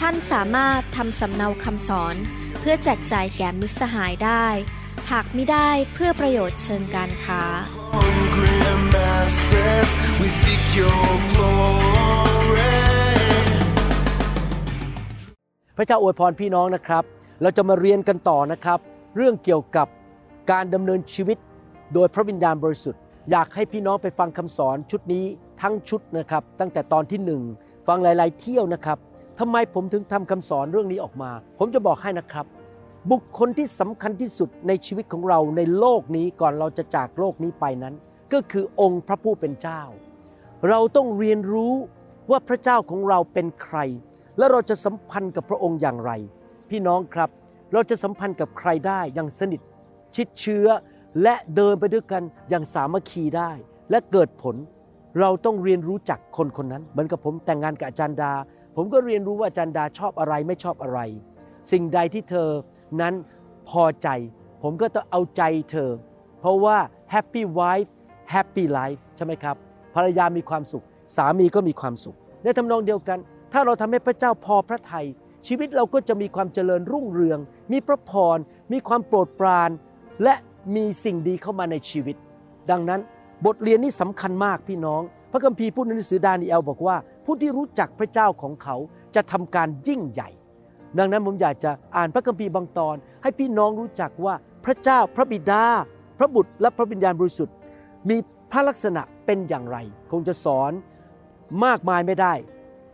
ท่านสามารถทำสำเนาคำสอน เพื่อแจกจ่ายแก่มิตรสหายได้ หากไม่ได้เพื่อประโยชน์เชิงการค้า hungry masses, we seek your glory. พระเจ้าอวยพรพี่น้องนะครับ เราจะมาเรียนกันต่อนะครับ เรื่องเกี่ยวกับการดำเนินชีวิตโดยพระวิญญาณบริสุทธิ์อยากให้พี่น้องไปฟังคำสอนชุดนี้ทั้งชุดนะครับ ตั้งแต่ตอนที่หนึ่งฟังหลาย ๆ เที่ยวนะครับ ทำไมผมถึงทำคำสอนเรื่องนี้ออกมา ผมจะบอกให้นะครับ บุคคลที่สำคัญที่สุดในชีวิตของเราในโลกนี้ก่อนเราจะจากโลกนี้ไปนั้น ก็คือองค์พระผู้เป็นเจ้า เราต้องเรียนรู้ว่าพระเจ้าของเราเป็นใคร และเราจะสัมพันธ์กับพระองค์อย่างไร พี่น้องครับ เราจะสัมพันธ์กับใครได้อย่างสนิท ชิดเชื้อและเดินไปด้วยกันอย่างสามัคคีได้และเกิดผล เราต้องเรียนรู้จักคนคนนั้น เหมือนกับผมแต่งงานกับอาจารย์ดา ผมก็เรียนรู้ว่าจารย์ดาชอบอะไรไม่ชอบอะไร สิ่งใดที่เธอนั้นพอใจ ผมก็ต้องเอาใจเธอ เพราะว่า happy wife happy life ใช่ไหมครับภรรยามีความสุข สามีก็มีความสุข ในทำนองเดียวกัน ถ้าเราทำให้พระเจ้าพอพระทยัยชีวิตเราก็จะมีความเจริญรุ่งเรือง มีพระพร มีความโปรดปราน และมีสิ่งดีเข้ามาในชีวิต ดังนั้นบทเรียนนี้สำคัญมากพี่น้อง พระคัมภีร์พูดในหนังสือดานิเอลบอกว่า ผู้ที่รู้จักพระเจ้าของเขาจะทำการยิ่งใหญ่ ดังนั้นผมอยากจะอ่านพระคัมภีร์บางตอน ให้พี่น้องรู้จักว่าพระเจ้าพระบิดา พระบุตรและพระวิญญาณบริสุทธิ์ มีพระลักษณะเป็นอย่างไร คงจะสอนมากมายไม่ได้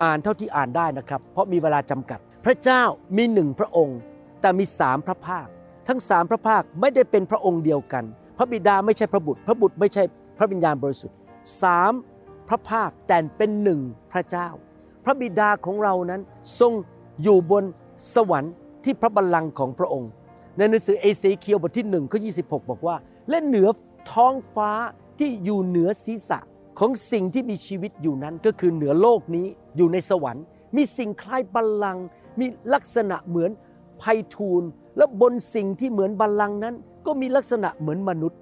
อ่านเท่าที่อ่านได้นะครับ เพราะมีเวลาจำกัด พระเจ้ามีหนึ่งพระองค์ แต่มีสามพระภาค ทั้งสามพระภาคไม่ได้เป็นพระองค์เดียวกัน พระบิดาไม่ใช่พระบุตร พระบุตรไม่ใช่พระวิญญาณบริสุทธิ์สาม ระภาคแต่เป็นหนึ่งพระเจ้า พระบิดาของเรานั้นทรงอยู่บนสวรรค์ที่พระบัลลังก์ของพระองค์ ในหนังสือเอเสเคียวบทที่1ข้อ26 บอกว่า และเหนือท้องฟ้าที่อยู่เหนือศีรษะของสิ่งที่มีชีวิตอยู่นั้นก็คือเหนือโลกนี้อยู่ในสวรรค์ มีสิ่งคล้ายบัลลังก์มีลักษณะเหมือนไพฑูรย์และบนสิ่งที่เหมือนบัลลังก์นั้น ก็มีลักษณะเหมือนมนุษย์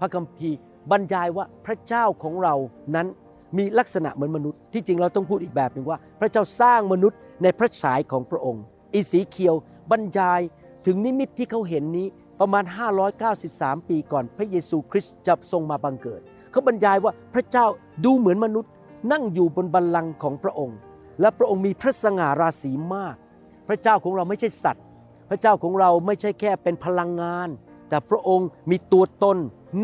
พระคัมภีร์บรรยายว่าพระเจ้าของเรานั้น มีลักษณะเหมือนมนุษย์ ที่จริงเราต้องพูดอีกแบบหนึ่งว่า พระเจ้าสร้างมนุษย์ในพระฉายของพระองค์อีสีเคียวบรรยายถึงนิมิตที่เขาเห็นนี้ประมาณ 593 ปีก่อนพระเยซูคริสต์จะทรงมาบังเกิด เขาบรรยายว่าพระเจ้าดูเหมือนมนุษย์ นั่งอยู่บนบัลลังก์ของพระองค์ และพระองค์มีพระสง่าราศีมาก พระเจ้าของเราไม่ใช่สัตว์ พระเจ้าของเราไม่ใช่แค่เป็นพลังงาน แต่พระองค์มีตัวตน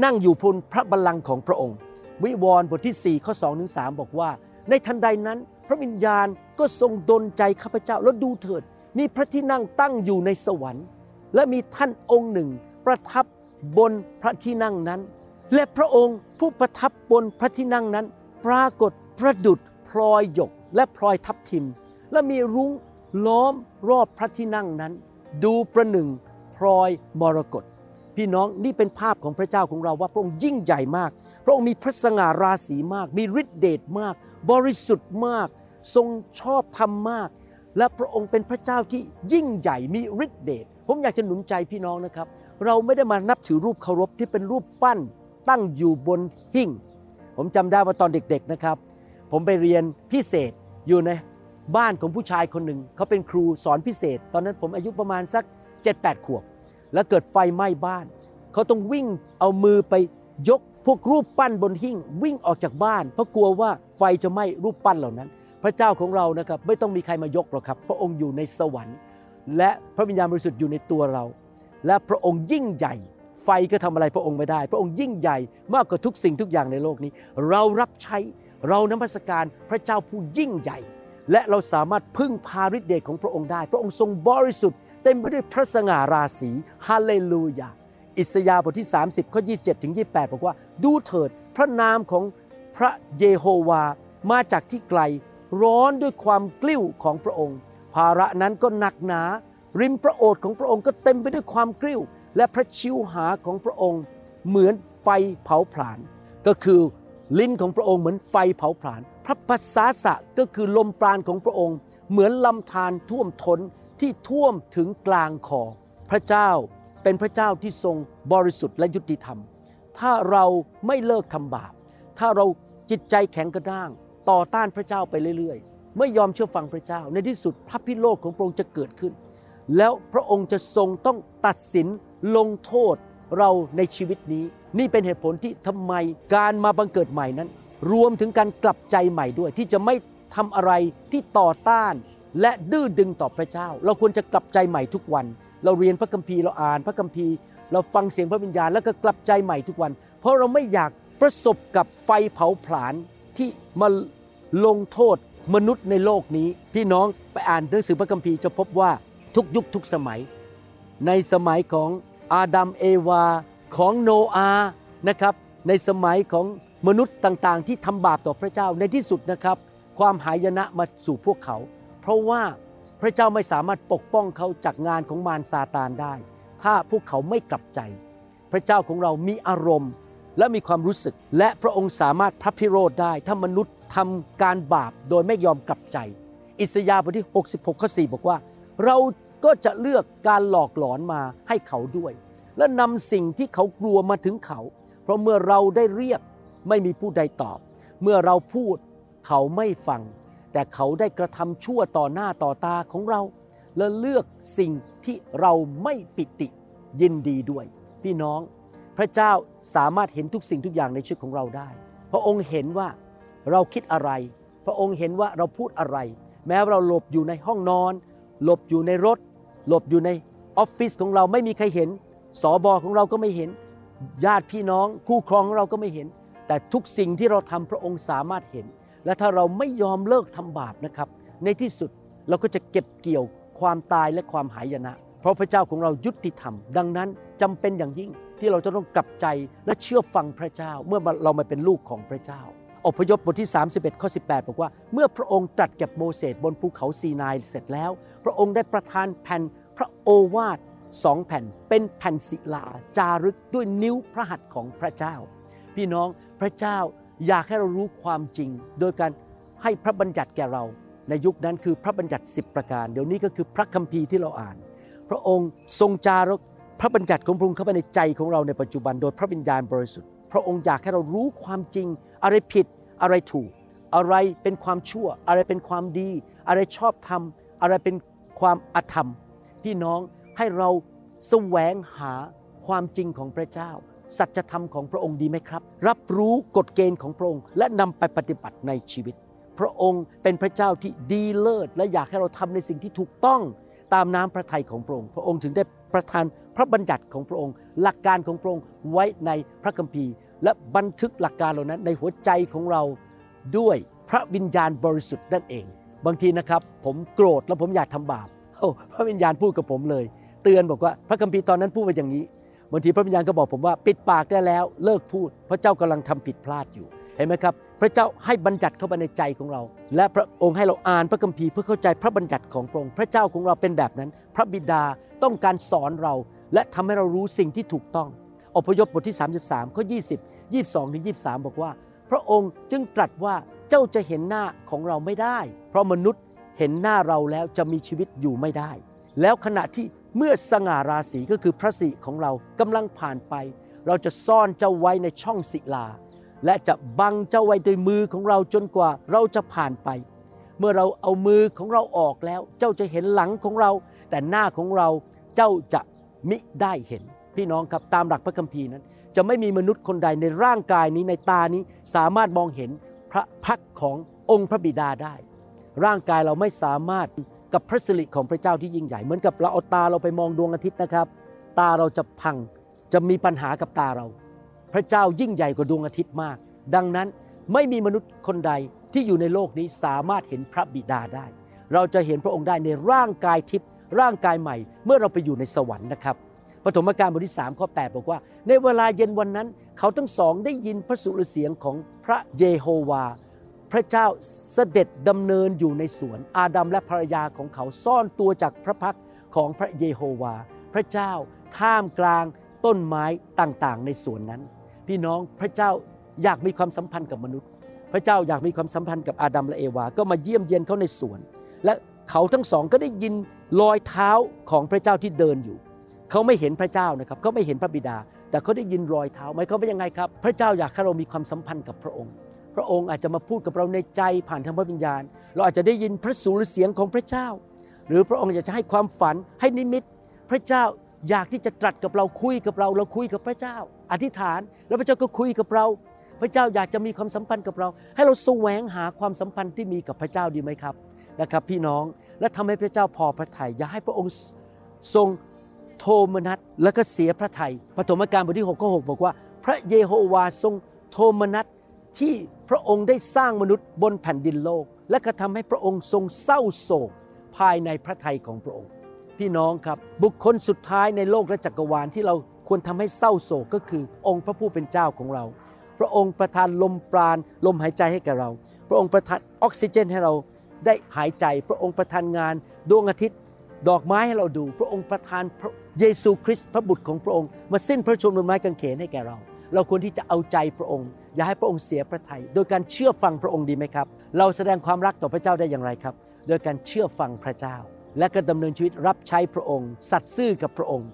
นั่งอยู่บนพระบัลลังก์ของพระองค์ วิวรณ์บทที่ 4 ข้อ2ถึง3บอกว่า ในทันใดนั้น พระวิญญาณก็ทรงดลใจข้าพเจ้าแล้วดูเถิด มีพระที่นั่งตั้งอยู่ในสวรรค์ และมีท่านองค์หนึ่ง ประทับบนพระที่นั่งนั้น และพระองค์ผู้ประทับบนพระที่นั่งนั้น ปรากฏประดุดพลอยหยกและพลอยทับทิม และมีรุ้งล้อมรอบพระที่นั่งนั้น ดูประหนึ่งพลอยมรกตพี่น้องนี่เป็นภาพของพระเจ้าของเราว่าพระองค์ยิ่งใหญ่มาก พระองค์มีพระสง่าราศีมาก มีฤทธิเดชมาก บริสุทธิ์มาก ทรงชอบธรรมมาก และพระองค์เป็นพระเจ้าที่ยิ่งใหญ่มีฤทธิเดชผมอยากจะหนุนใจพี่น้องนะครับ เราไม่ได้มานับถือรูปเคารพที่เป็นรูปปั้นตั้งอยู่บนหิ้งผมจำได้ว่าตอนเด็กๆนะครับ ผมไปเรียนพิเศษอยู่ในบ้านของผู้ชายคนหนึ่งเขาเป็นครูสอนพิเศษ ตอนนั้นผมอายุประมาณสัก 7-8 ขวบ แล้วเกิดไฟไหม้บ้าน เขาต้องวิ่งเอามือไปยก พวกรูปปั้นบนหิ้งวิ่งออกจากบ้าน เพราะกลัวว่าไฟจะไหม้รูปปั้นเหล่านั้น พระเจ้าของเรานะครับไม่ต้องมีใครมายกหรอกครับ พระองค์อยู่ในสวรรค์ และพระวิญญาณบริสุทธิ์อยู่ในตัวเรา และพระองค์ยิ่งใหญ่ ไฟก็ทำอะไรพระองค์ไม่ได้ พระองค์ยิ่งใหญ่มากกว่าทุกสิ่งทุกอย่างในโลกนี้ เรารับใช้เรานมัสการพระเจ้าผู้ยิ่งใหญ่ และเราสามารถพึ่งพาฤทธิ์เดชของพระองค์ได้ พระองค์ทรงบริสุทธิ์เต็มไปด้วยพระสง่าราศีฮาเลลูยา อิสยาห์บทที่ 30 ข้อ 27 ถึง 28 บอกว่า ดูเถิดพระนามของพระเยโฮวามาจากที่ไกล ร้อนด้วยความกลิ้วของพระองค์ ภาระนั้นก็หนักหนา ริมพระโอษฐ์ของพระองค์ก็เต็มไปด้วยความกริ้ว และพระชิวหาของพระองค์ เหมือนไฟเผาผลาญก็คือลิ้นของพระองค์เหมือนไฟเผาผลาญพระปัสสาสะก็คือลมปราณของพระองค์ เหมือนลำธารท่วมท้นที่ท่วมถึงกลางคอพระเจ้า เป็นพระเจ้าที่ทรงบริสุทธิ์และยุติธรรม ถ้าเราไม่เลิกทำบาป ถ้าเราจิตใจแข็งกระด้าง ต่อต้านพระเจ้าไปเรื่อยๆ ไม่ยอมเชื่อฟังพระเจ้า ในที่สุดพระพิโรธของพระองค์จะเกิดขึ้น แล้วพระองค์จะทรงต้องตัดสินลงโทษเราในชีวิตนี้ นี่เป็นเหตุผลที่ทำไมการมาบังเกิดใหม่นั้น รวมถึงการกลับใจใหม่ด้วย ที่จะไม่ทำอะไรที่ต่อต้านและดื้อดึงต่อพระเจ้า เราควรจะกลับใจใหม่ทุกวัน เราเรียนพระคัมภีร์เราอ่านพระคัมภีร์ เราฟังเสียงพระวิญญาณแล้วก็กลับใจใหม่ทุกวัน เพราะเราไม่อยากประสบกับไฟเผาผลาญที่มาลงโทษมนุษย์ในโลกนี้ พี่น้องไปอ่านหนังสือพระคัมภีร์จะพบว่าทุกยุคทุกสมัย ในสมัยของอาดัมเอวาของโนอาห์นะครับในสมัยของมนุษย์ต่างๆ ที่ทำบาปต่อพระเจ้าในที่สุดนะครับ ความหายนะมาสู่พวกเขา เพราะว่า พระเจ้าไม่สามารถปกป้องเขาจากงานของมารซาตานได้ ถ้าพวกเขาไม่กลับใจ พระเจ้าของเรามีอารมณ์และมีความรู้สึก และพระองค์สามารถพระพิโรธได้ ถ้ามนุษย์ทำการบาปโดยไม่ยอมกลับใจ อิสยาห์บทที่ 66ข้อ4บอกว่า เราก็จะเลือกการหลอกหลอนมาให้เขาด้วย และนำสิ่งที่เขากลัวมาถึงเขา เพราะเมื่อเราได้เรียกไม่มีผู้ใดตอบ เมื่อเราพูดเขาไม่ฟัง แต่เขาได้กระทำชั่วต่อหน้าต่อตาของเรา และเลือกสิ่งที่เราไม่ปิติยินดีด้วย พี่น้อง พระเจ้าสามารถเห็นทุกสิ่งทุกอย่างในชีวิตของเราได้ พระองค์เห็นว่าเราคิดอะไร พระองค์เห็นว่าเราพูดอะไร แม้ว่าเราหลบอยู่ในห้องนอน หลบอยู่ในรถ หลบอยู่ในออฟฟิศของเราไม่มีใครเห็น สอบอของเราก็ไม่เห็น ญาติพี่น้อง คู่ครองของเราก็ไม่เห็น แต่ทุกสิ่งที่เราทำพระองค์สามารถเห็น และถ้าเราไม่ยอมเลิกทำบาปนะครับ ในที่สุดเราก็จะเก็บเกี่ยวความตายและความหายนะ เพราะพระเจ้าของเรายุติธรรม ดังนั้นจำเป็นอย่างยิ่งที่เราจะต้องกลับใจและเชื่อฟังพระเจ้า เมื่อเรามาเป็นลูกของพระเจ้า อพยพบทที่ 31ข้อ18 บอกว่า เมื่อพระองค์ตรัสแก่โมเสสบนภูเขาซีนายเสร็จแล้ว พระองค์ได้ประทานแผ่นพระโอวาทสองแผ่นเป็นแผ่นศิลาจารึกด้วยนิ้วพระหัตถ์ของพระเจ้า พี่น้องพระเจ้า อยากให้เรารู้ความจริง โดยการให้พระบัญญัติแก่เรา ในยุคนั้นคือพระบัญญัติ 10 ประการ เดี๋ยวนี้ก็คือพระคัมภีร์ที่เราอ่าน พระองค์ทรงจารึกพระบัญญัติของพระองค์เข้าไปในใจของเราในปัจจุบัน โดยพระวิญญาณบริสุทธิ์ พระองค์อยากให้เรารู้ความจริง อะไรผิดอะไรถูก อะไรเป็นความชั่ว อะไรเป็นความดี อะไรชอบธรรม อะไรเป็นความอธรรม พี่น้องให้เราแสวงหาความจริงของพระเจ้า สัจธรรมของพระองค์ดีไหมครับ รับรู้กฎเกณฑ์ของพระองค์และนำไปปฏิบัติในชีวิต พระองค์เป็นพระเจ้าที่ดีเลิศ และอยากให้เราทำในสิ่งที่ถูกต้องตามน้ำพระทัยของพระองค์ พระองค์ถึงได้ประทานพระบัญญัติของพระองค์ หลักการของพระองค์ไว้ในพระคัมภีร์ และบันทึกหลักการเหล่านั้นในหัวใจของเราด้วยพระวิญญาณบริสุทธิ์นั่นเอง บางทีนะครับ ผมโกรธแล้วผมอยากทำบาปพระวิญญาณพูดกับผมเลย เตือนบอกว่าพระคัมภีร์ตอนนั้นพูดมาอย่างนี้ บางทีพระวิญญาณก็บอกผมว่าปิดปากได้แล้วเลิกพูด เพราะเจ้ากำลังทำผิดพลาดอยู่เห็นไหมครับ พระเจ้าให้บัญญัติเข้าไปในใจของเรา และพระองค์ให้เราอ่านพระคัมภีร์เพื่อเข้าใจพระบัญญัติของพระองค์พระเจ้าของเราเป็นแบบนั้น พระบิดาต้องการสอนเรา และทำให้เรารู้สิ่งที่ถูกต้อง อพยพบทที่ 33ข้อ20 22ถึง23 บอกว่า พระองค์จึงตรัสว่าเจ้าจะเห็นหน้าของเราไม่ได้ เพราะมนุษย์เห็นหน้าเราแล้วจะมีชีวิตอยู่ไม่ได้ แล้วขณะที่ เมื่อสง่าราศีก็คือพระสิของเรากำลังผ่านไป เราจะซ่อนเจ้าไว้ในช่องศิลา และจะบังเจ้าไว้ด้วยมือของเราจนกว่าเราจะผ่านไป เมื่อเราเอามือของเราออกแล้ว เจ้าจะเห็นหลังของเรา แต่หน้าของเราเจ้าจะมิได้เห็น พี่น้องครับตามหลักพระคัมภีร์นั้น จะไม่มีมนุษย์คนใดในร่างกายนี้ในตานี้สามารถมองเห็นพระพักขององค์พระบิดาได้ ร่างกายเราไม่สามารถ กับพระสิริของพระเจ้าที่ยิ่งใหญ่ เหมือนกับเราเอาตาเราไปมองดวงอาทิตย์นะครับ ตาเราจะพังจะมีปัญหากับตาเรา พระเจ้ายิ่งใหญ่กว่าดวงอาทิตย์มาก ดังนั้นไม่มีมนุษย์คนใดที่อยู่ในโลกนี้สามารถเห็นพระบิดาได้ เราจะเห็นพระองค์ได้ในร่างกายทิพย์ร่างกายใหม่ เมื่อเราไปอยู่ในสวรรค์นะครับปฐมกาลบทที่3ข้อ8บอกว่า ในเวลาเย็นวันนั้น เขาทั้งสองได้ยินพระสุรเสียงของพระเยโฮวา พระเจ้าเสด็จดำเนินอยู่ในสวน อาดัมและภรรยาของเขาซ่อนตัวจากพระพักของพระเยโฮวา พระเจ้าท่ามกลางต้นไม้ต่างๆ ในสวนนั้น พี่น้องพระเจ้าอยากมีความสัมพันธ์กับมนุษย์ พระเจ้าอยากมีความสัมพันธ์กับอาดัมและเอวา ก็มาเยี่ยมเยียนเขาในสวน และเขาทั้งสองก็ได้ยินรอยเท้าของพระเจ้าที่เดินอยู่ เขาไม่เห็นพระเจ้านะครับเขาไม่เห็นพระบิดา แต่เขาได้ยินรอยเท้าหมายความว่ายังไงครับ พระเจ้าอยากให้เรามีความสัมพันธ์กับพระองค์ พระองค์อาจจะมาพูดกับเราในใจผ่านทางพระวิญญาณ เราอาจจะได้ยินพระสูรเสียงของพระเจ้า หรือพระองค์อยากจะให้ความฝันให้นิมิต พระเจ้าอยากที่จะตรัสกับเราคุยกับเรา เราคุยกับพระเจ้า อธิษฐานแล้วพระเจ้าก็คุยกับเรา พระเจ้าอยากจะมีความสัมพันธ์กับเรา ให้เราแสวงหาความสัมพันธ์ที่มีกับพระเจ้าดีไหมครับนะครับ พี่น้องและทำให้พระเจ้าพอพระทยัยอย่าให้พระองค์ทรงโทมนัสแล้วก็เสียพระทยัยปฐมกาลบทที่6ข้อ6บอกว่า พระเยโฮวาทรงโทมนัสที่ ระองค์ได้สร้างมนุษย์บนแผ่นดินโลก และก็ทำให้พระองค์ทรงเศร้าโศกภายในพระทัยของพระองค์ พี่น้องครับบุคคลสุดท้ายในโลกและจักรวาลที่เราควรทำให้เศร้าโศกก็คือองค์พระผู้เป็นเจ้าของเรา พระองค์ประทานลมปราณลมหายใจให้แก่เรา พระองค์ประทานออกซิเจนให้เราได้หายใจ พระองค์ประทานงานดวงอาทิตย์ดอกไม้ให้เราดู พระองค์ประทานพระเยซูคริสต์พระบุตรของพระองค์ มาสิ้นพระชนม์บนไม้กางเขนให้แก่เรา เราควรที่จะเอาใจพระองค์ อย่าให้พระองค์เสียพระทัยโดยการเชื่อฟังพระองค์ดีไหมครับ เราแสดงความรักต่อพระเจ้าได้อย่างไรครับ โดยการเชื่อฟังพระเจ้า และก็ดำเนินชีวิตรับใช้พระองค์ สัตย์ซื่อกับพระองค์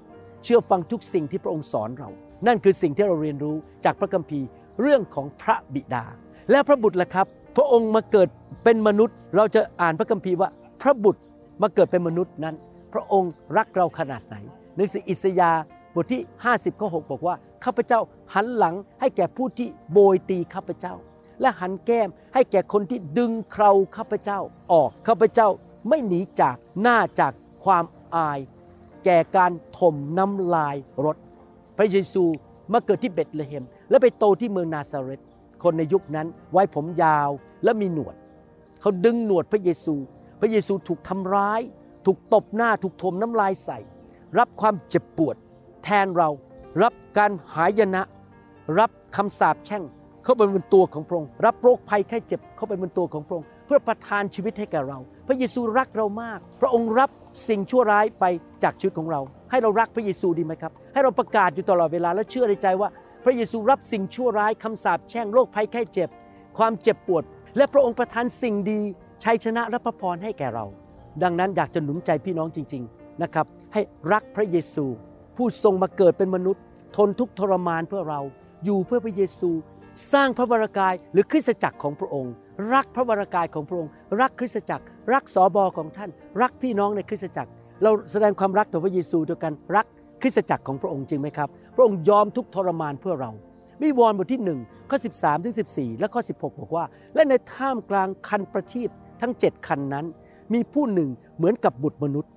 เชื่อฟังทุกสิ่งที่พระองค์สอนเรา นั่นคือสิ่งที่เราเรียนรู้จากพระคัมภีร์เรื่องของพระบิดา และพระบุตรล่ะครับ พระองค์มาเกิดเป็นมนุษย์ เราจะอ่านพระคัมภีร์ว่าพระบุตรมาเกิดเป็นมนุษย์นั้น พระองค์รักเราขนาดไหนหนังสืออิสยาห์บทที่ 50ข้อ6บอกว่า ข้าพเจ้าหันหลังให้แก่ผู้ที่โบยตีข้าพเจ้า และหันแก้มให้แก่คนที่ดึงเคราข้าพเจ้าออกข้าพเจ้าไม่หนีจากหน้าจากความอาย แก่การถมน้ำลายรถ พระเยซูมาเกิดที่เบธเลเฮม และไปโตที่เมืองนาซาเรตคนในยุคนั้นไว้ผมยาวและมีหนวด เขาดึงหนวดพระเยซู พระเยซูถูกทำร้าย ถูกตบหน้าถูกถมน้ำลายใส่ รับความเจ็บปวด แทนเรา รับการหายนะ รับคำสาปแช่งเข้าไปบนตัวของพระองค์รับโรคภัยไข้เจ็บเข้าไปบนตัวของพระองค์เพื่อประทานชีวิตให้แก่เรา พระเยซูรักเรามาก พระองค์รับสิ่งชั่วร้ายไปจากชีวิตของเรา ให้เรารักพระเยซูดีไหมครับ ให้เราประกาศอยู่ตลอดเวลาและเชื่อในใจว่า พระเยซูรับสิ่งชั่วร้ายคำสาปแช่งโรคภัยไข้เจ็บ ความเจ็บปวด และพระองค์ประทานสิ่งดีชัยชนะและพระพรให้แก่เรา ดังนั้นอยากจะหนุนใจพี่น้องจริง ๆนะครับ ให้รักพระเยซู ผู้ทรงมาเกิดเป็นมนุษย์ ทนทุกทรมานเพื่อเรา อยู่เพื่อพระเยซู สร้างพระวรากายหรือคริสตจักรของพระองค์ รักพระวรากายของพระองค์ รักคริสตจักร รักสอบอของท่าน รักพี่น้องในคริสตจักร เราแสดงความรักต่อพระเยซูโดยการรักคริสตจักรของพระองค์จริงไหมครับ พระองค์ยอมทุกทรมานเพื่อเราวิวรณ์บทที่1ข้อ13ถึง14 และข้อ 16 บอกว่า และในท่ามกลางคันประทีปทั้ง 7 คันนั้น มีผู้หนึ่งเหมือนกับบุตรมนุษย์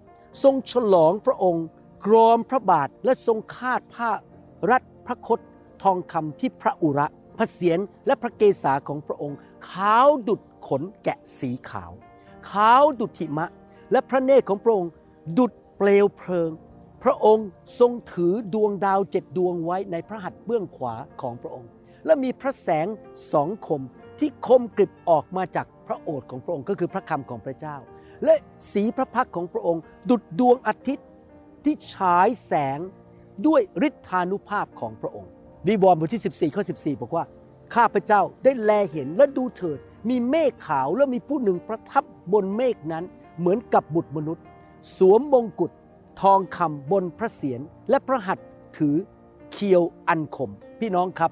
ทรงฉลองพระองค์ กรอมพระบาทและทรงคาดผ้ารัดพระคตทองคำที่พระอุระพระเศียรและพระเกศาของพระองค์ ขาวดุดขนแกะสีขาว ขาวดุดหิมะ และพระเนตรของพระองค์ ดุดเปลวเพลิง พระองค์ทรงถือดวงดาวเจ็ดดวงไว้ในพระหัตถ์เบื้องขวาของพระองค์ และมีพระแสงสองคมที่คมกริบออกมาจากพระโอษฐ์ของพระองค์ก็คือพระคำของพระเจ้า และสีพระพักของพระองค์ ดุดดวงอาทิตย์ ที่ฉายแสงด้วยฤทธานุภาพของพระองค์วิวรณ์บทที่ 14 ข้อ 14 บอกว่า ข้าพเจ้าได้แลเห็นและดูเถิด มีเมฆขาวและมีผู้หนึ่งประทับบนเมฆนั้น เหมือนกับบุตรมนุษย์ สวมมงกุฎทองคำบนพระเศียรและพระหัตถ์ถือเคียวอันคม พี่น้องครับ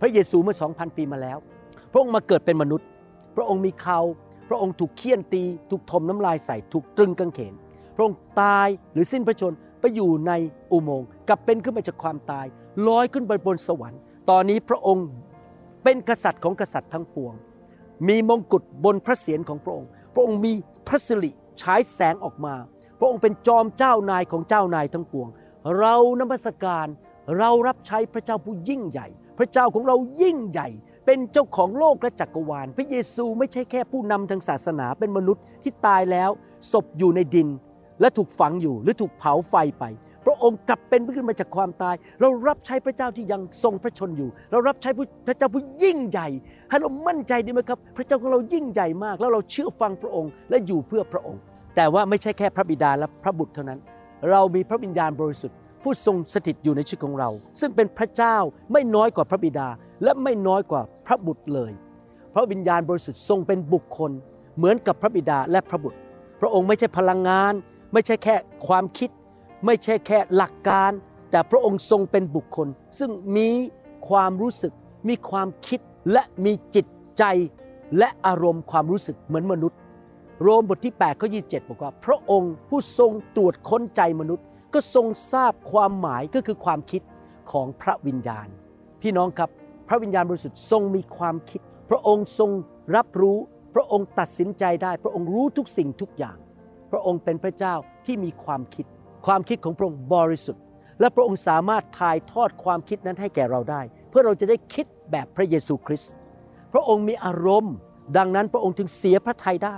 พระเยซูเมื่อ 2,000 ปีมาแล้ว พระองค์มาเกิดเป็นมนุษย์ พระองค์มีเขาพระองค์ถูกเคี่ยนตี ถูกทมน้ำลายใส่ ถูกตรึงกางเขน ระองค์ตายหรือสิ้นพระชนไปอยู่ในอุโมงค์กลับเป็นขึ้นมาจากความตายลอยขึ้นไปบนสวรรค์ ตอนนี้พระองค์เป็นกษัตริย์ของกษัตริย์ทั้งปวง มีมงกุฎบนพระเศียรของพระองค์ พระองค์มีพระสิริฉายแสงออกมา พระองค์เป็นจอมเจ้านายของเจ้านายทั้งปวง เรานมัสการเรารับใช้พระเจ้าผู้ยิ่งใหญ่ พระเจ้าของเรายิ่งใหญ่ เป็นเจ้าของโลกและจักรวาล พระเยซูไม่ใช่แค่ผู้นำทางศาสนาเป็นมนุษย์ที่ตายแล้วศพอยู่ในดิน และถูกฝังอยู่หรือถูกเผาไฟไป พระองค์กลับเป็นขึ้นมาจากความตาย เรารับใช้พระเจ้าที่ยังทรงพระชนอยู่ เรารับใช้พระเจ้าผู้ยิ่งใหญ่ ให้เรามั่นใจดีไหมครับ พระเจ้าของเรายิ่งใหญ่มาก แล้วเราเชื่อฟังพระองค์และอยู่เพื่อพระองค์ แต่ว่าไม่ใช่แค่พระบิดาและพระบุตรเท่านั้น เรามีพระวิญญาณบริสุทธิ์ผู้ทรงสถิตอยู่ในชีวิตของเรา ซึ่งเป็นพระเจ้าไม่น้อยกว่าพระบิดา และไม่น้อยกว่าพระบุตรเลย พระวิญญาณบริสุทธิ์ทรงเป็นบุคคล เหมือนกับพระบิดาและพระบุตร พระองค์ไม่ใช่พลังงาน ไม่ใช่แค่ความคิด ไม่ใช่แค่หลักการ แต่พระองค์ทรงเป็นบุคคล ซึ่งมีความรู้สึก มีความคิดและมีจิตใจและอารมณ์ความรู้สึกเหมือนมนุษย์ โรมบทที่8ข้อ27บอกว่า พระองค์ผู้ทรงตรวจค้นใจมนุษย์ ก็ทรงทราบความหมายก็คือความคิดของพระวิญญาณ พี่น้องครับพระวิญญาณบริสุทธิ์ทรงมีความคิด พระองค์ทรงรับรู้ พระองค์ตัดสินใจได้ พระองค์รู้ทุกสิ่งทุกอย่าง พระองค์เป็นพระเจ้าที่มีความคิด ความคิดของพระองค์บริสุทธิ์ และพระองค์สามารถถ่ายทอดความคิดนั้นให้แก่เราได้ เพื่อเราจะได้คิดแบบพระเยซูคริสต์พระองค์มีอารมณ์ ดังนั้นพระองค์ถึงเสียพระทัยได้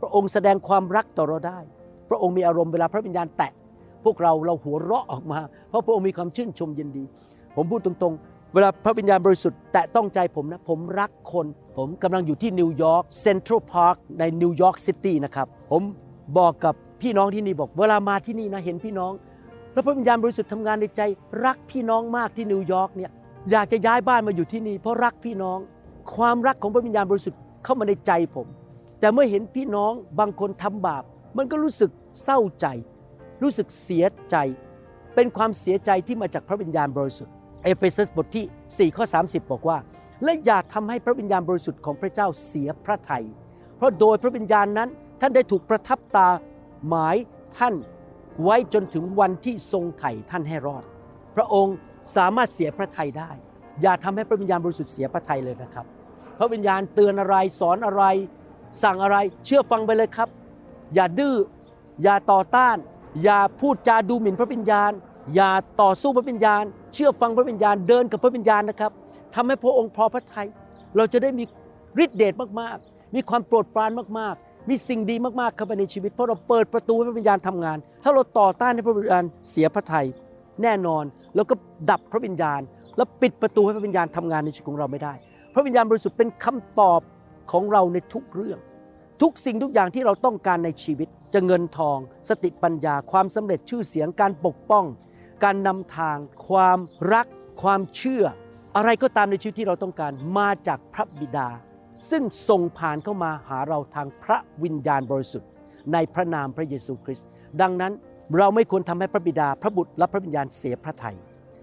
พระองค์แสดงความรักต่อเราได้ พระองค์มีอารมณ์เวลาพระวิญญาณแตะพวกเราเราหัวเราะออกมา เพราะพระองค์มีความชื่นชมยินดี ผมพูดตรงๆ เวลาพระวิญญาณบริสุทธิ์แตะต้องใจผมนะ ผมรักคน ผมกำลังอยู่ที่นิวยอร์ก Central Park ในนิวยอร์กซิตี้นะครับ ผม บอกกับพี่น้องที่นี่บอก เวลามาที่นี่นะเห็นพี่น้อง แล้วพระวิญญาณบริสุทธิ์ทำงานในใจ รักพี่น้องมากที่นิวยอร์กเนี่ยอยากจะย้ายบ้านมาอยู่ที่นี่ เพราะรักพี่น้อง ความรักของพระวิญญาณบริสุทธิ์เข้ามาในใจผม แต่เมื่อเห็นพี่น้องบางคนทำบาป มันก็รู้สึกเศร้าใจ รู้สึกเสียใจ เป็นความเสียใจที่มาจากพระวิญญาณบริสุทธิ์เอเฟซัสบทที่4ข้อ30 บอกว่า และอย่าทำให้พระวิญญาณบริสุทธิ์ของพระเจ้าเสียพระทัยเพราะโดยพระวิญญาณนั้น ท่านได้ถูกประทับตาหมายท่านไว้จนถึงวันที่ทรงไถ่ท่านให้รอด พระองค์สามารถเสียพระทัยได้ อย่าทำให้พระวิญญาณบริสุทธิ์เสียพระทัยเลยนะครับ พระวิญญาณเตือนอะไรสอนอะไร สั่งอะไรเชื่อฟังไปเลยครับ อย่าดื้ออย่าต่อต้าน อย่าพูดจาดูหมิ่นพระวิญญาณ อย่าต่อสู้พระวิญญาณ เชื่อฟังพระวิญญาณเดินกับพระวิญญาณนะครับทำให้พระองค์พอพระทัยเราจะได้มีฤทธิเดชมากๆ มีความโปรดปรานมากๆ มีสิ่งดีมากๆเข้าไปในชีวิต เพราะเราเปิดประตูให้พระวิญญาณทำงาน ถ้าเราต่อต้านให้พระวิญญาณเสียพระทัยแน่นอน แล้วก็ดับพระวิญญาณ แล้วปิดประตูให้พระวิญญาณทำงานในชีวิตของเราไม่ได้ พระวิญญาณบริสุทธิ์เป็นคำตอบของเราในทุกเรื่อง ทุกสิ่งทุกอย่างที่เราต้องการในชีวิต จะเงินทอง สติปัญญา ความสำเร็จชื่อเสียงการปกป้อง การนำทาง ความรัก ความเชื่อ อะไรก็ตามในชีวิตที่เราต้องการมาจากพระบิดา ซึ่งส่งผ่านเข้ามาหาเราทางพระวิญญาณบริสุทธิ์ ในพระนามพระเยซูคริสต์ดังนั้นเราไม่ควรทำให้พระบิดาพระบุตรและพระวิญญาณเสียพระทยัย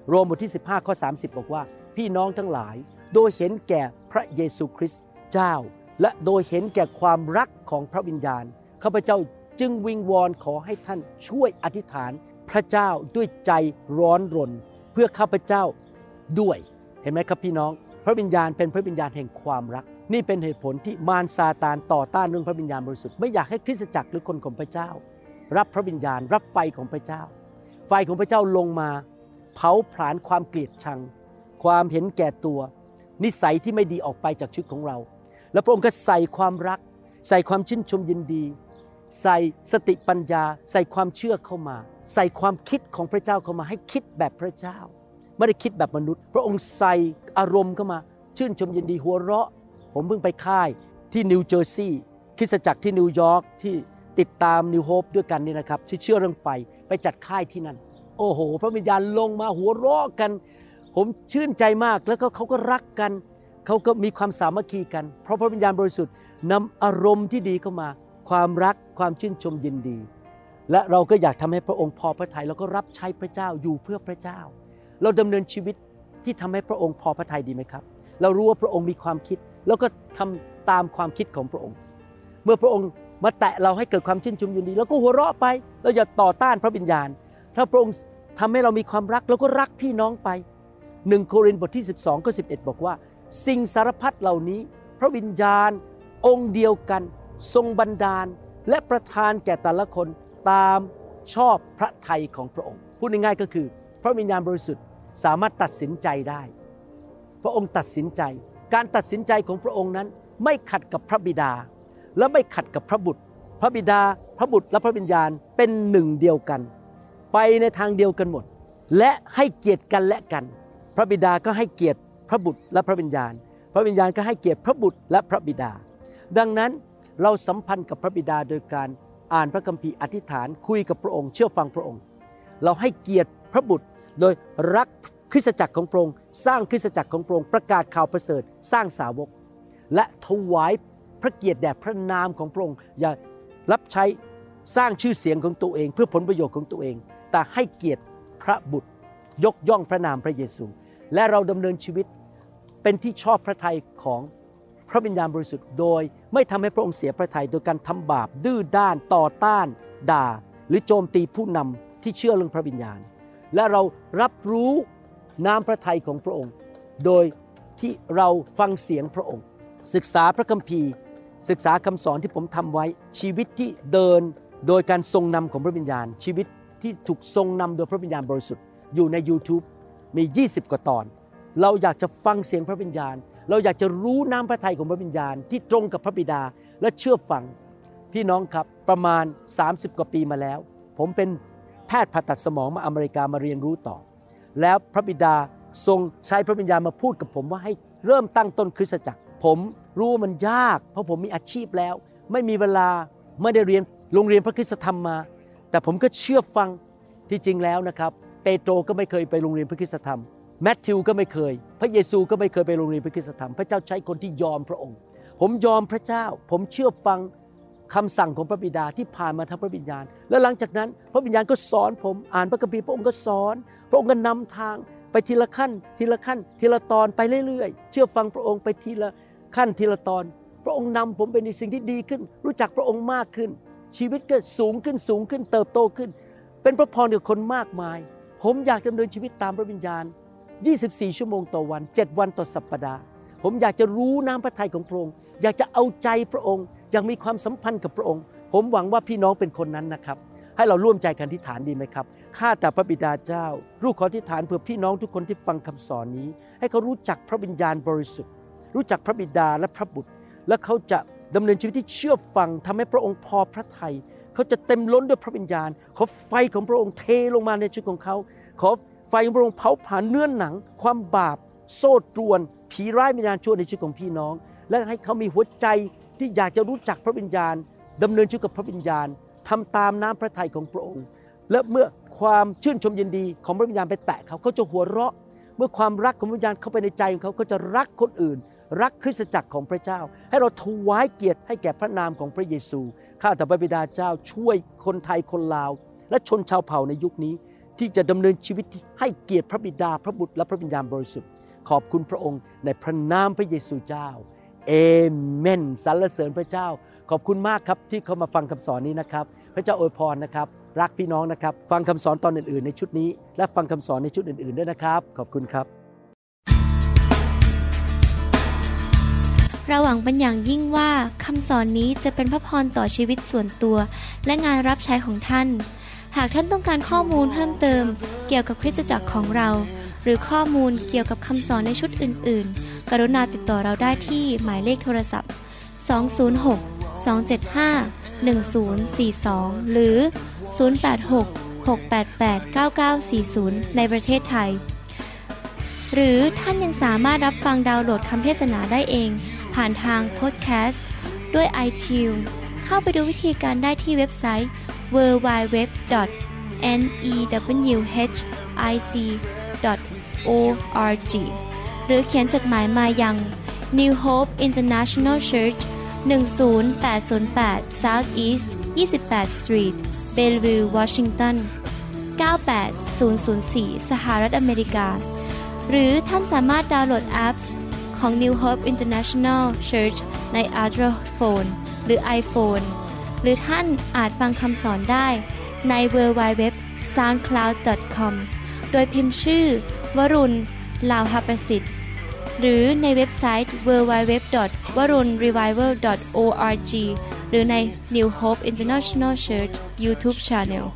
โรมบทที่ 15 ข้อ 30 บอกว่า พี่น้องทั้งหลาย โดยเห็นแก่พระเยซูคริสต์เจ้า และโดยเห็นแก่ความรักของพระวิญญาณข้าพเจ้าจึงวิงวอนขอให้ท่านช่วยอธิษฐานพระเจ้าด้วยใจร้อนรน เพื่อข้าพเจ้าด้วย เห็นไหมครับพี่น้อง พระวิญญาณเป็นพระวิญญาณแห่งความรัก นี่เป็นเหตุผลที่มารซาตานต่อต้านเรื่องพระวิญญาณบริสุทธิ์ไม่อยากให้คริสตจักรหรือคนของพระเจ้า รับพระวิญญาณ รับไฟของพระเจ้า ไฟของพระเจ้าลงมา เผาผลาญความเกลียดชัง ความเห็นแก่ตัว นิสัยที่ไม่ดีออกไปจากชีวิตของเรา แล้วพระองค์ก็ใส่ความรัก ใส่ความชื่นชมยินดี ใส่สติปัญญา ใส่ความเชื่อเข้ามา ใส่ความคิดของพระเจ้าเข้ามาให้คิดแบบพระเจ้า ไม่ได้คิดแบบมนุษย์ พระองค์ใส่อารมณ์เข้ามา ชื่นชมยินดีหัวเราะ ผมเพิ่งไปค่ายที่นิวเจอร์ซีย์คริสตจักรที่นิวยอร์กที่ติดตาม New Hope ด้วยกันนี่นะครับที่เชื่อเรื่องไฟไปจัดค่ายที่นั่น โอ้โห พระวิญญาณลงมาหัวเราะกัน ผมชื่นใจมากแล้วก็เขาก็รักกันเขาก็มีความสามัคคีกัน เพราะพระวิญญาณบริสุทธิ์นำอารมณ์ที่ดีเข้ามา ความรักความชื่นชมยินดี และเราก็อยากทำให้พระองค์พอพระทัยแล้วก็รับใช้พระเจ้าอยู่เพื่อพระเจ้า เราดำเนินชีวิตที่ทำให้พระองค์พอพระทัยดีไหมครับ เรารู้ว่าพระองค์มีความคิด แล้วก็ทำตามความคิดของพระองค์ เมื่อพระองค์มาแตะเราให้เกิดความชื่นชมยินดีแล้วก็หัวเราะไป เราอย่าต่อต้านพระวิญญาณ ถ้าพระองค์ทำให้เรามีความรักเราก็รักพี่น้องไปหนึ่งโครินธ์บทที่ 12ข้อ11บอกว่า สิ่งสารพัดเหล่านี้ พระวิญญาณ องค์เดียวกัน ทรงบันดาล และประทานแก่แต่ละคนตามชอบพระทัยของพระองค์ พูดง่ายๆก็คือ พระวิญญาณบริสุทธิ์สามารถตัดสินใจได้ พระองค์ตัดสินใจ การตัดสินใจของพระองค์นั้นไม่ขัดกับพระบิดา และไม่ขัดกับพระบุตร พระบิดา พระบุตรและพระวิญญาณเป็นหนึ่งเดียวกัน ไปในทางเดียวกันหมด และให้เกียรติกันและกัน พระบิดาก็ให้เกียรติพระบุตรและพระวิญญาณ พระวิญญาณก็ให้เกียรติพระบุตรและพระบิดา ดังนั้นเราสัมพันธ์กับพระบิดาโดยการอ่านพระคัมภีร์อธิษฐานคุยกับพระองค์เชื่อฟังพระองค์ เราให้เกียรติพระบุตรโดยรัก คริสตจักรของพระองค์สร้างคริสตจักรของพระองค์ประกาศข่าวประเสริฐ สร้างสาวก และถวายพระเกียรติแด่พระนามของพระองค์อย่ารับใช้สร้างชื่อเสียงของตัวเอง เพื่อผลประโยชน์ของตัวเอง แต่ให้เกียรติพระบุตร ยกย่องพระนามพระเยซู และเราดำเนินชีวิตเป็นที่ชอบพระทัยของพระวิญญาณบริสุทธิ์โดย ไม่ทำให้พระองค์เสียพระทัยโดยการทำบาปดื้อด้านต่อต้าน ด่า หรือโจมตีผู้นำที่เชื่อเรื่องพระวิญญาณ และเรารับรู้ น้ำพระทัยของพระองค์ โดยที่เราฟังเสียงพระองค์ ศึกษาพระคัมภีร์ ศึกษาคำสอนที่ผมทำไว้ชีวิตที่เดินโดยการทรงนำของพระวิญญาณ ชีวิตที่ถูกทรงนำโดยพระวิญญาณบริสุทธิ์อยู่ใน YouTube มี 20 กว่าตอน เราอยากจะฟังเสียงพระวิญญาณ เราอยากจะรู้น้ำพระทัยของพระวิญญาณที่ตรงกับพระบิดาและเชื่อฟังพี่น้องครับประมาณ 30 กว่าปีมาแล้ว ผมเป็นแพทย์ผ่าตัดสมองมาอเมริกามาเรียนรู้ต่อ แล้วพระบิดาทรงใช้พระวิญญาณมาพูดกับผมว่าให้เริ่มตั้งต้นคริสตจักร ผมรู้ว่ามันยาก เพราะผมมีอาชีพแล้ว ไม่มีเวลาไม่ได้เรียนโรงเรียนพระคุณธรรมมา แต่ผมก็เชื่อฟังที่จริงแล้วนะครับเปโตรก็ไม่เคยไปโรงเรียนพระคุณธรรมแมทธิวก็ไม่เคย พระเยซูก็ไม่เคยไปโรงเรียนพระคุณธรรม พระเจ้าใช้คนที่ยอมพระองค์ ผมยอมพระเจ้า ผมเชื่อฟัง คำสั่งของพระบิดาที่ผ่านมาทางพระวิญญาณ และหลังจากนั้นพระวิญญาณก็สอนผมอ่านพระคัมภีร์พระองค์ก็สอน พระองค์ก็นำทางไปทีละขั้น ทีละขั้น ทีละตอนไปเรื่อยๆ เชื่อฟังพระองค์ไปทีละขั้นทีละตอน พระองค์นำผมไปในสิ่งที่ดีขึ้น รู้จักพระองค์มากขึ้น ชีวิตก็สูงขึ้นสูงขึ้นเติบโตขึ้น เป็นพระพรกับคนมากมาย ผมอยากดำเนินชีวิตตามพระวิญญาณ 24 ชั่วโมงต่อวัน 7 วันต่อสัปปดาห์ ผมอยากจะรู้น้ำพระทัยของพระองค์ อยากจะเอาใจพระองค์ ยากมีความสัมพันธ์กับพระองค์ ผมหวังว่าพี่น้องเป็นคนนั้นนะครับ ให้เราร่วมใจกันที่ฐานดีไหมครับ ข้าแต่พระบิดาเจ้า ลูกขอที่ฐานเพื่อพี่น้องทุกคนที่ฟังคำสอนนี้ ให้เขารู้จักพระวิญญาณบริสุทธิ์ รู้จักพระบิดาและพระบุตร และเขาจะดำเนินชีวิตที่เชื่อฟังทำให้พระองค์พอพระทัยเขาจะเต็มล้นด้วยพระวิญญาณ ขอไฟของพระองค์เทลงมาในชีวิตของเขา ขอไฟของพระองค์เผาผลาญเนื้อหนัง ความบาป โซ่ตรวน ผีร้ายวิญญาณชั่วในชีวิตของพี่น้อง และให้เขามีหัวใจ ที่อยากจะรู้จักพระวิญญาณดำเนินชีวิตกับพระวิญญาณทำตามน้ำพระทัยของพระองค์ และเมื่อความชื่นชมยินดีของพระวิญญาณไปแตะเขาเขาจะหัวเราะ เมื่อความรักของพระวิญญาณเข้าไปในใจของเขาเขาจะรักคนอื่น รักคริสตจักรของพระเจ้า ให้เราถวายเกียรติให้แก่พระนามของพระเยซูข้าแต่พระบิดาเจ้าช่วยคนไทยคนลาว และชนชาวเผ่าในยุคนี้ ที่จะดำเนินชีวิตที่ให้เกียรติพระบิดาพระบุตรและพระวิญญาณบริสุทธิ์ขอบคุณพระองค์ในพระนามพระเยซูเจ้า เอเมนสรรเสริญพระเจ้า ขอบคุณมากครับที่เข้ามาฟังคำสอนนี้นะครับ พระเจ้าอวยพรนะครับ รักพี่น้องนะครับ ฟังคำสอนตอนอื่น ๆ ในชุดนี้ และฟังคำสอนในชุดอื่น ๆ ด้วยนะครับ ขอบคุณครับ เราหวังเป็นอย่างยิ่งว่าคำสอนนี้จะเป็นพระพรต่อชีวิตส่วนตัว และงานรับใช้ของท่าน หากท่านต้องการข้อมูลเพิ่มเติม เกี่ยวกับคริสตจักรของเรา หรือข้อมูลเกี่ยวกับคำสอนในชุดอื่น ๆ กรุณาติดต่อเราได้ที่หมายเลขโทรศัพท์ 206 275 1042 หรือ 086 688 9940 ในประเทศไทย หรือท่านยังสามารถรับฟังดาวน์โหลดคำเทศนาได้เอง ผ่านทางพอดแคสต์ด้วย iTunes เข้าไปดูวิธีการได้ที่เว็บไซต์ www.newhic www.newhic.org หรือเขียนจดหมายมายัง New Hope International Church 10808 South East 28 Street Bellevue Washington 98004 สหรัฐอเมริกา หรือท่านสามารถดาวน์โหลดแอปของ New Hope International Church ใน Android Phone หรือ iPhone หรือท่านอาจฟังคำสอนได้ใน w w w s o u n d c l o u d c o m โดยพิมพ์ชื่อ วรุณ ลาวหประสิทธิ์ หรือในเว็บไซต์ www.warunrevival.org หรือใน New Hope International Church YouTube Channel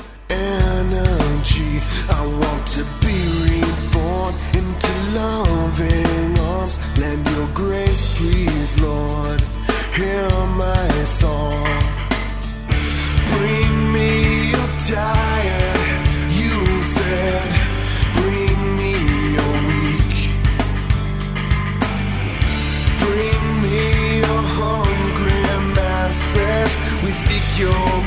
energy. I want to be reborn into loving arms. Lend your grace, please, Lord. Hear my song. Bring me your tired. Your